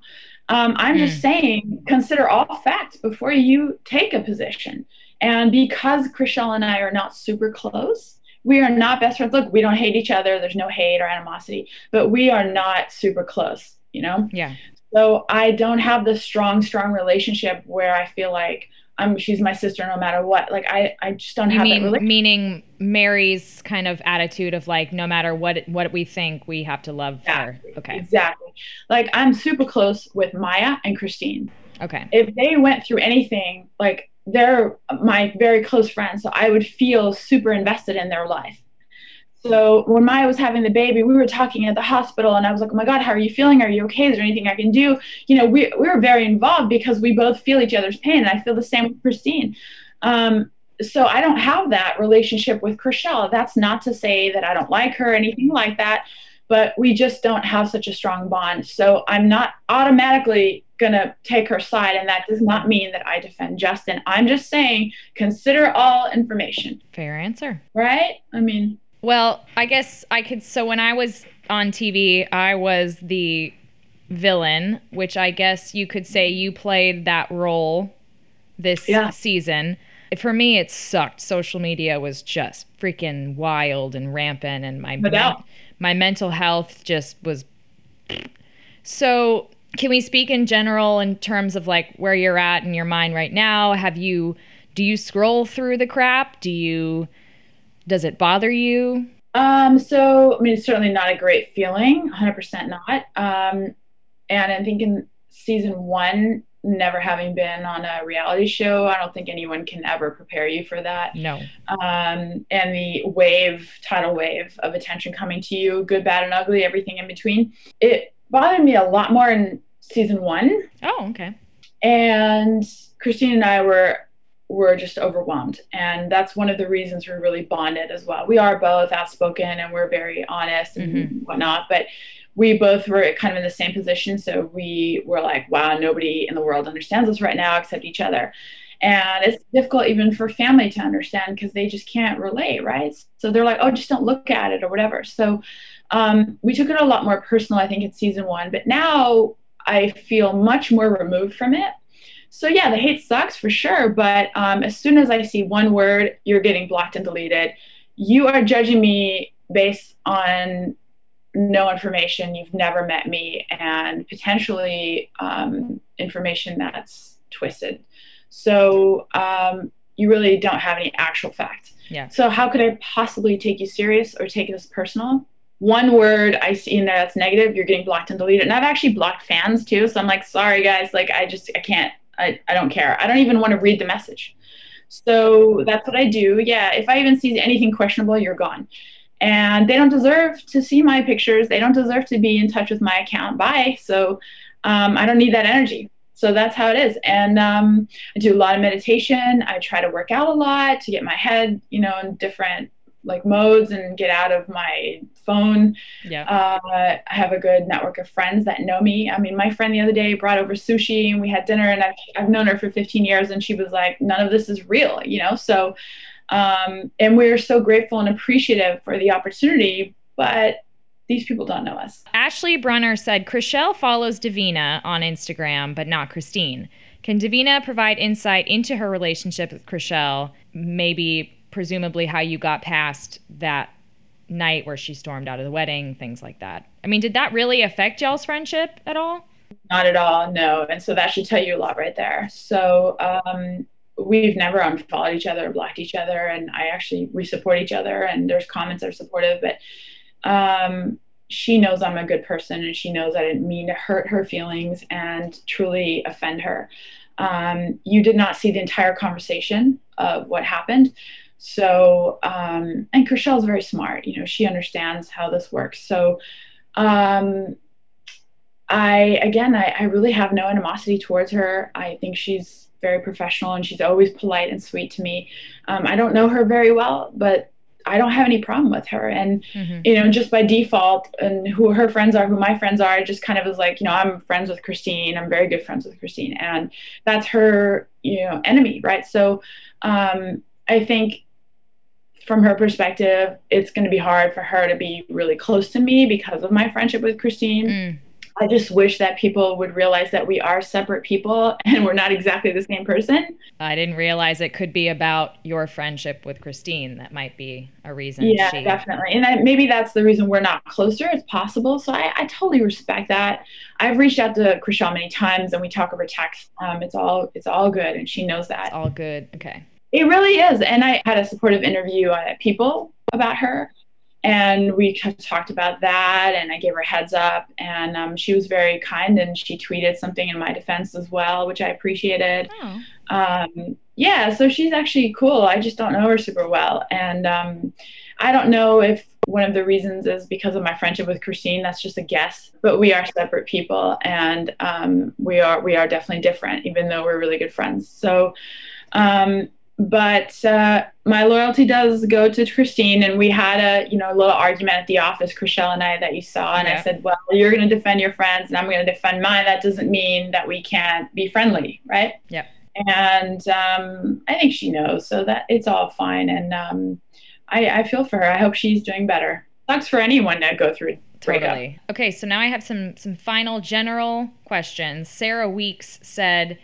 um, I'm just mm. saying, consider all facts before you take a position. And because Chrishell and I are not super close, we are not best friends. Look, we don't hate each other. There's no hate or animosity, but we are not super close, you know? Yeah. So I don't have this strong, strong relationship where I feel like I'm she's my sister no matter what. Like I, I just don't you have mean, that Meaning Mary's kind of attitude of like no matter what what we think, we have to love exactly. her. Okay. Exactly. Like I'm super close with Maya and Christine. Okay. If they went through anything, like they're my very close friends, so I would feel super invested in their life. So when Maya was having the baby, we were talking at the hospital, and I was like, "Oh my God, how are you feeling? Are you okay? Is there anything I can do?" You know, we we were very involved because we both feel each other's pain, and I feel the same with Christine. Um, so I don't have that relationship with Chrishell. That's not to say that I don't like her or anything like that, but we just don't have such a strong bond. So I'm not automatically gonna take her side, and that does not mean that I defend Justin. I'm just saying consider all information. Fair answer. Right? I mean. Well, I guess I could. So when I was on TV, I was the villain, which I guess you could say you played that role this yeah. season. For me, it sucked. Social media was just freaking wild and rampant, and my men- my mental health just was. So can we speak in general in terms of like where you're at in your mind right now? Have you do you scroll through the crap? Do you does it bother you? Um, so I mean, it's certainly not a great feeling, 100% not. Um, and I think in season one, never having been on a reality show, I don't think anyone can ever prepare you for that. No. Um, and the wave, tidal wave of attention coming to you, good, bad, and ugly, everything in between. It bothered me a lot more in season one. Oh, okay. And Christine and I were were just overwhelmed. And that's one of the reasons we're really bonded as well. We are both outspoken and we're very honest and mm-hmm. whatnot, but we both were kind of in the same position. So we were like, wow, nobody in the world understands us right now except each other. And it's difficult even for family to understand because they just can't relate, right? So they're like, oh, just don't look at it or whatever. So um, we took it a lot more personal, I think, in season one. But now I feel much more removed from it. So yeah, the hate sucks for sure. But um, as soon as I see one word, you're getting blocked and deleted. You are judging me based on no information, you've never met me, and potentially um, information that's twisted. So um, you really don't have any actual fact. Yeah. So how could I possibly take you serious or take this personal? One word I see in there that's negative, you're getting blocked and deleted. And I've actually blocked fans too. So I'm like, sorry guys, like I just I can't. I, I don't care. I don't even want to read the message. So that's what I do. Yeah. If I even see anything questionable, you're gone and they don't deserve to see my pictures. They don't deserve to be in touch with my account. Bye. So um, I don't need that energy. So that's how it is. And um, I do a lot of meditation. I try to work out a lot to get my head, you know, in different like modes and get out of my phone. Yeah. Uh, I have a good network of friends that know me. I mean, my friend the other day brought over sushi and we had dinner, and I've, I've known her for 15 years, and she was like, none of this is real, you know? So um, and we're so grateful and appreciative for the opportunity, but these people don't know us. Ashley Brunner said Chrishell follows Davina on Instagram, but not Christine. Can Davina provide insight into her relationship with Chrishell? Maybe, presumably, how you got past that night where she stormed out of the wedding, things like that. I mean, did that really affect y'all's friendship at all? Not at all, no. And so that should tell you a lot right there. So, um, we've never unfollowed each other blocked each other and i actually we support each other and there's comments that are supportive but um, she knows i'm a good person and she knows i didn't mean to hurt her feelings and truly offend her um, you did not see the entire conversation of what happened so um, and is very smart you know she understands how this works so um, i again I, I really have no animosity towards her i think she's very professional and she's always polite and sweet to me. Um, I don't know her very well, but I don't have any problem with her. And, mm-hmm. you know, just by default and who her friends are, who my friends are, I just kind of was like, you know, I'm friends with Christine. I'm very good friends with Christine. And that's her, you know, enemy, right? So um, I think from her perspective, it's going to be hard for her to be really close to me because of my friendship with Christine. Mm. I just wish that people would realize that we are separate people and we're not exactly the same person. I didn't realize it could be about your friendship with Christine. That might be a reason. Yeah, she... definitely. And I, maybe that's the reason we're not closer. It's possible. So I, I totally respect that. I've reached out to Chrishell many times and we talk over text. Um, it's all it's all good, and she knows that. It's all good. Okay. It really is. And I had a supportive interview on People about her and we talked about that and i gave her a heads up and um, she was very kind and she tweeted something in my defense as well which i appreciated. Oh. um, yeah so she's actually cool. I just don't know her super well. And um, i don't know if one of the reasons is because of my friendship with christine. That's just a guess. But we are separate people and um, we are we are definitely different even though we're really good friends. So um, but uh, my loyalty does go to Christine, and we had a you know a little argument at the office, Chrishell and I, that you saw, and yeah. I said, well, you're going to defend your friends, and I'm going to defend mine. That doesn't mean that we can't be friendly, right? Yeah. And um, I think she knows, so that it's all fine, and um, I, I feel for her. I hope she's doing better. Sucks for anyone to go through. Totally. Okay, so now I have some some final general questions. Sarah Weeks said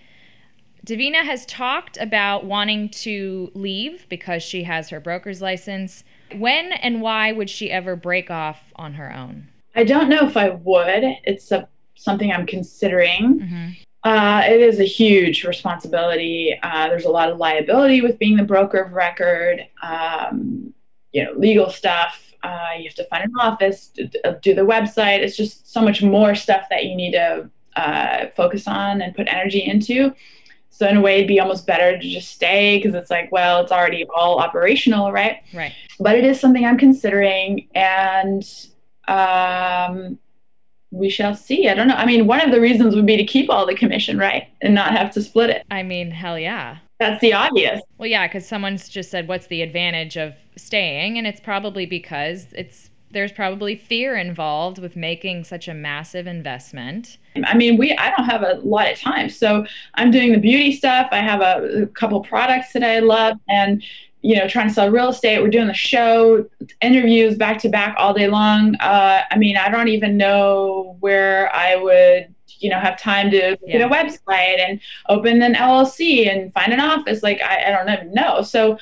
Davina has talked about wanting to leave because she has her broker's license. When and why would she ever break off on her own? I don't know if I would. It's a something I'm considering. Mm-hmm. Uh, it is a huge responsibility. Uh, there's a lot of liability with being the broker of record. Um, you know, legal stuff. Uh, you have to find an office, do, do, the website. It's just so much more stuff that you need to uh, focus on and put energy into. So in a way, it'd be almost better to just stay because it's like, well, it's already all operational, right? Right. But it is something I'm considering, and um, we shall see. I don't know. I mean, one of the reasons would be to keep all the commission, right, and not have to split it. I mean, hell yeah. That's the obvious. Well, yeah, because someone's just said, "What's the advantage of staying?" And it's probably because it's there's probably fear involved with making such a massive investment. I mean, we I don't have a lot of time, so I'm doing the beauty stuff. I have a, a couple products that I love, and you know, trying to sell real estate. We're doing the show, interviews back to back all day long. Uh, I mean, I don't even know where I would, you know, have time to yeah. get a website and open an LLC and find an office. Like, I, I don't even know. So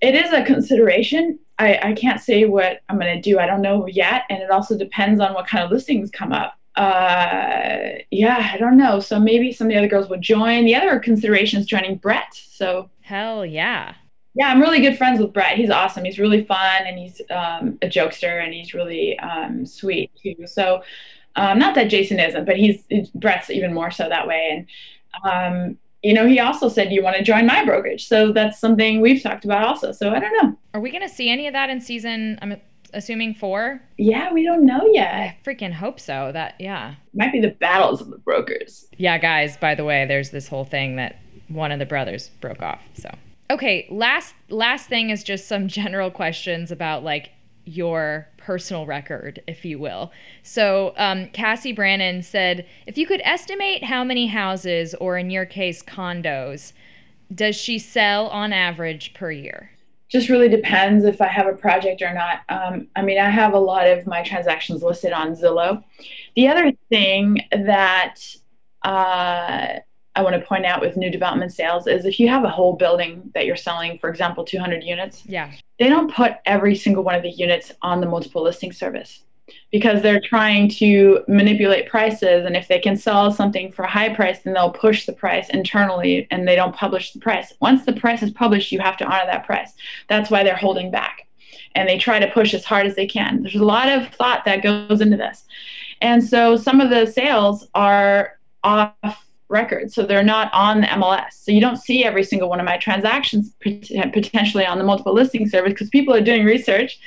it is a consideration. I, I can't say what I'm going to do. I don't know yet. And it also depends on what kind of listings come up. Uh, yeah, I don't know. So maybe some of the other girls would join. The other consideration is joining Brett. So hell yeah. Yeah, I'm really good friends with Brett. He's awesome. He's really fun and he's um, a jokester and he's really um, sweet too. So, um, not that Jason isn't, but he's, he's, Brett's even more so that way. And um, you know, he also said, "You want to join my brokerage?" So that's something we've talked about also. So I don't know. Are we going to see any of that in season? I'm assuming four. Yeah, we don't know yet. I freaking hope so. That yeah, might be the battles of the brokers. Yeah, guys. By the way, there's this whole thing that one of the brothers broke off. So okay, last last thing is just some general questions about like your personal record, if you will. So, um, Cassie Brannon said, if you could estimate how many houses, or in your case, condos, does she sell on average per year? Just really depends if I have a project or not. Um, I mean, I have a lot of my transactions listed on Zillow. The other thing that uh, I want to point out with new development sales is if you have a whole building that you're selling, for example, 200 units, yeah, they don't put every single one of the units on the multiple listing service because they're trying to manipulate prices. And if they can sell something for a high price, then they'll push the price internally and they don't publish the price. Once the price is published, you have to honor that price. That's why they're holding back. And they try to push as hard as they can. There's a lot of thought that goes into this. And so some of the sales are off records. So they're not on the MLS. So you don't see every single one of my transactions potentially on the multiple listing service because people are doing research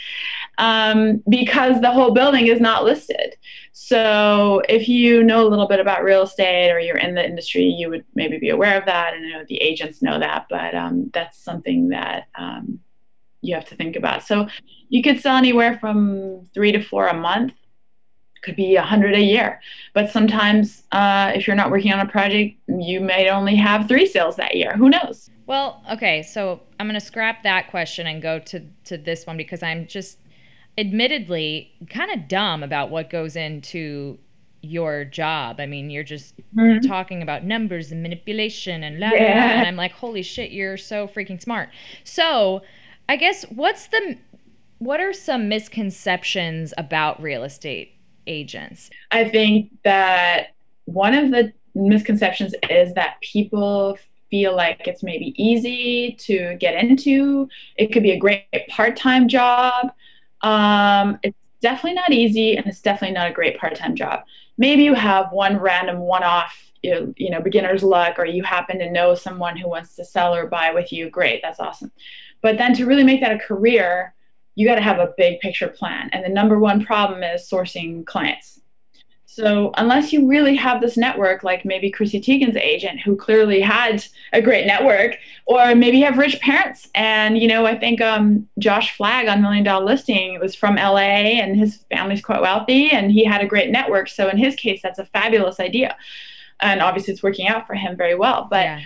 um, because the whole building is not listed. So if you know a little bit about real estate or you're in the industry, you would maybe be aware of that. And I know the agents know that, but um, that's something that um, you have to think about. So you could sell anywhere from three to four a month could be a hundred a year. But sometimes, uh, if you're not working on a project, you may only have three sales that year. Who knows? Well, okay, so I'm going to scrap that question and go to to this one because I'm just, admittedly, kind of dumb about what goes into your job. I mean, you're just mm-hmm. talking about numbers and manipulation and la, yeah. and I'm like, holy shit, you're so freaking smart. So, I guess what's the what are some misconceptions about real estate agents? I think that one of the misconceptions is that people feel like it's maybe easy to get into. It could be a great part time job. Um, it's definitely not easy, and it's definitely not a great part time job. Maybe you have one random one off. You, you know, beginner's luck, or you happen to know someone who wants to sell or buy with you. Great, that's awesome. But then to really make that a career, you got to have a big picture plan. And the number one problem is sourcing clients. So unless you really have this network, like maybe Chrissy Teigen's agent, who clearly had a great network, or maybe you have rich parents. And you know, I think um, Josh Flagg on Million Dollar Listing was from LA, and his family's quite wealthy, and he had a great network. So in his case, that's a fabulous idea, and obviously it's working out for him very well. But yeah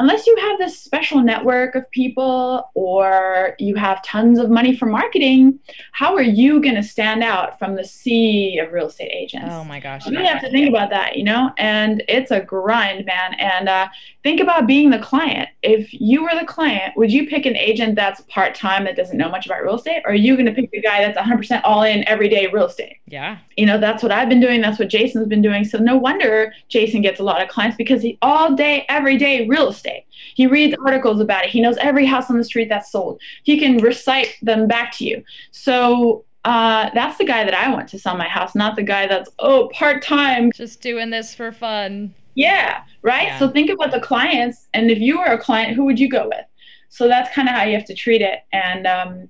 unless you have this special network of people or you have tons of money for marketing, how are you going to stand out from the sea of real estate agents? Oh my gosh. You really have to think about that, you know? And it's a grind, man. And uh, think about being the client. If you were the client, would you pick an agent that's part time that doesn't know much about real estate? Or are you going to pick the guy that's 100% all in everyday real estate? Yeah. You know, that's what I've been doing. That's what Jason's been doing. So no wonder Jason gets a lot of clients because he all day, every day, real estate. He reads articles about it. He knows every house on the street that's sold. He can recite them back to you. So uh, that's the guy that I want to sell my house, not the guy that's, oh, part time. Just doing this for fun. Yeah, right? Yeah. So think about the clients. And if you were a client, who would you go with? So that's kind of how you have to treat it. And, um,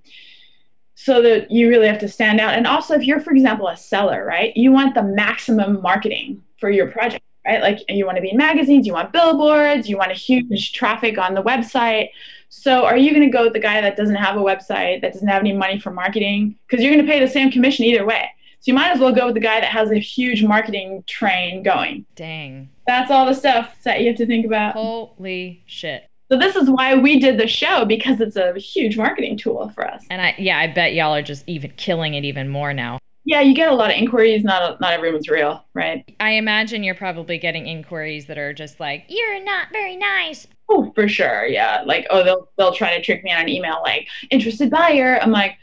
so that you really have to stand out. And also, if you're, for example, a seller, right, you want the maximum marketing for your project, right? Like you want to be in magazines, you want billboards, you want a huge traffic on the website. So, are you going to go with the guy that doesn't have a website, that doesn't have any money for marketing? Because you're going to pay the same commission either way. So, you might as well go with the guy that has a huge marketing train going. Dang. That's all the stuff that you have to think about. Holy shit. So, this is why we did the show because it's a huge marketing tool for us. And I yeah, I bet y'all are just even killing it even more now. Yeah, you get a lot of inquiries. Not not everyone's real, right? I imagine you're probably getting inquiries that are just like, "You're not very nice." Oh, for sure. Yeah. Like, oh, they'll they'll try to trick me on an email like interested buyer. I'm like,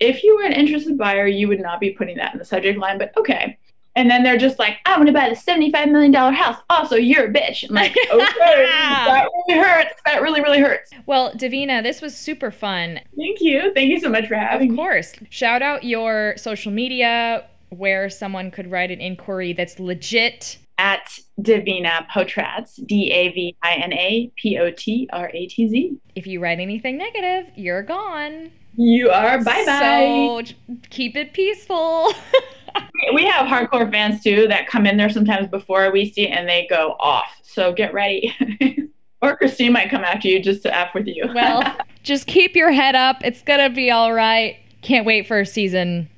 if you were an interested buyer, you would not be putting that in the subject line, but okay. And then they're just like, I want to buy the $75 million house. Also, you're a bitch. I'm like, okay, that really hurts. That really, really hurts. Well, Davina, this was super fun. Thank you. Thank you so much for having me. Of me. course. Shout out your social media where someone could write an inquiry that's legit. At Davina Potratz, D A V I N A P O T R A T Z. If you write anything negative, you're gone. You are. Bye bye. So keep it peaceful. we have hardcore fans too that come in there sometimes before we see it and they go off. So get ready. or Christine might come after you just to F with you. well, just keep your head up. It's going to be all right. Can't wait for season.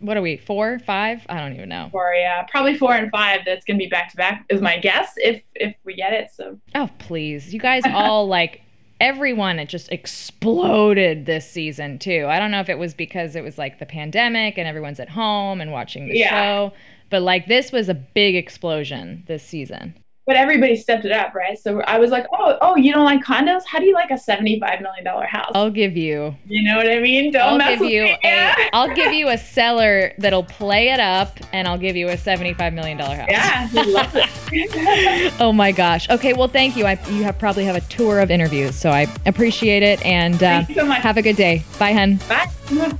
What are we? Four, five? I don't even know. or yeah, probably four and five. That's gonna be back to back is my guess if if we get it. So Oh, please. You guys all like everyone it just exploded this season too. I don't know if it was because it was like the pandemic and everyone's at home and watching the Yeah. show, but like this was a big explosion this season. But everybody stepped it up, right? So I was like, oh oh, you don't like condos? How do you like a seventy five million dollar house? I'll give you you know what I mean? Don't I'll mess give with you me. a I'll give you a seller that'll play it up and I'll give you a 75 million dollar house. yeah, he loves it. Oh my gosh. Okay, well thank you. I you have probably have a tour of interviews, so I appreciate it and uh, Thank you so much. have a good day. Bye, hun. Bye.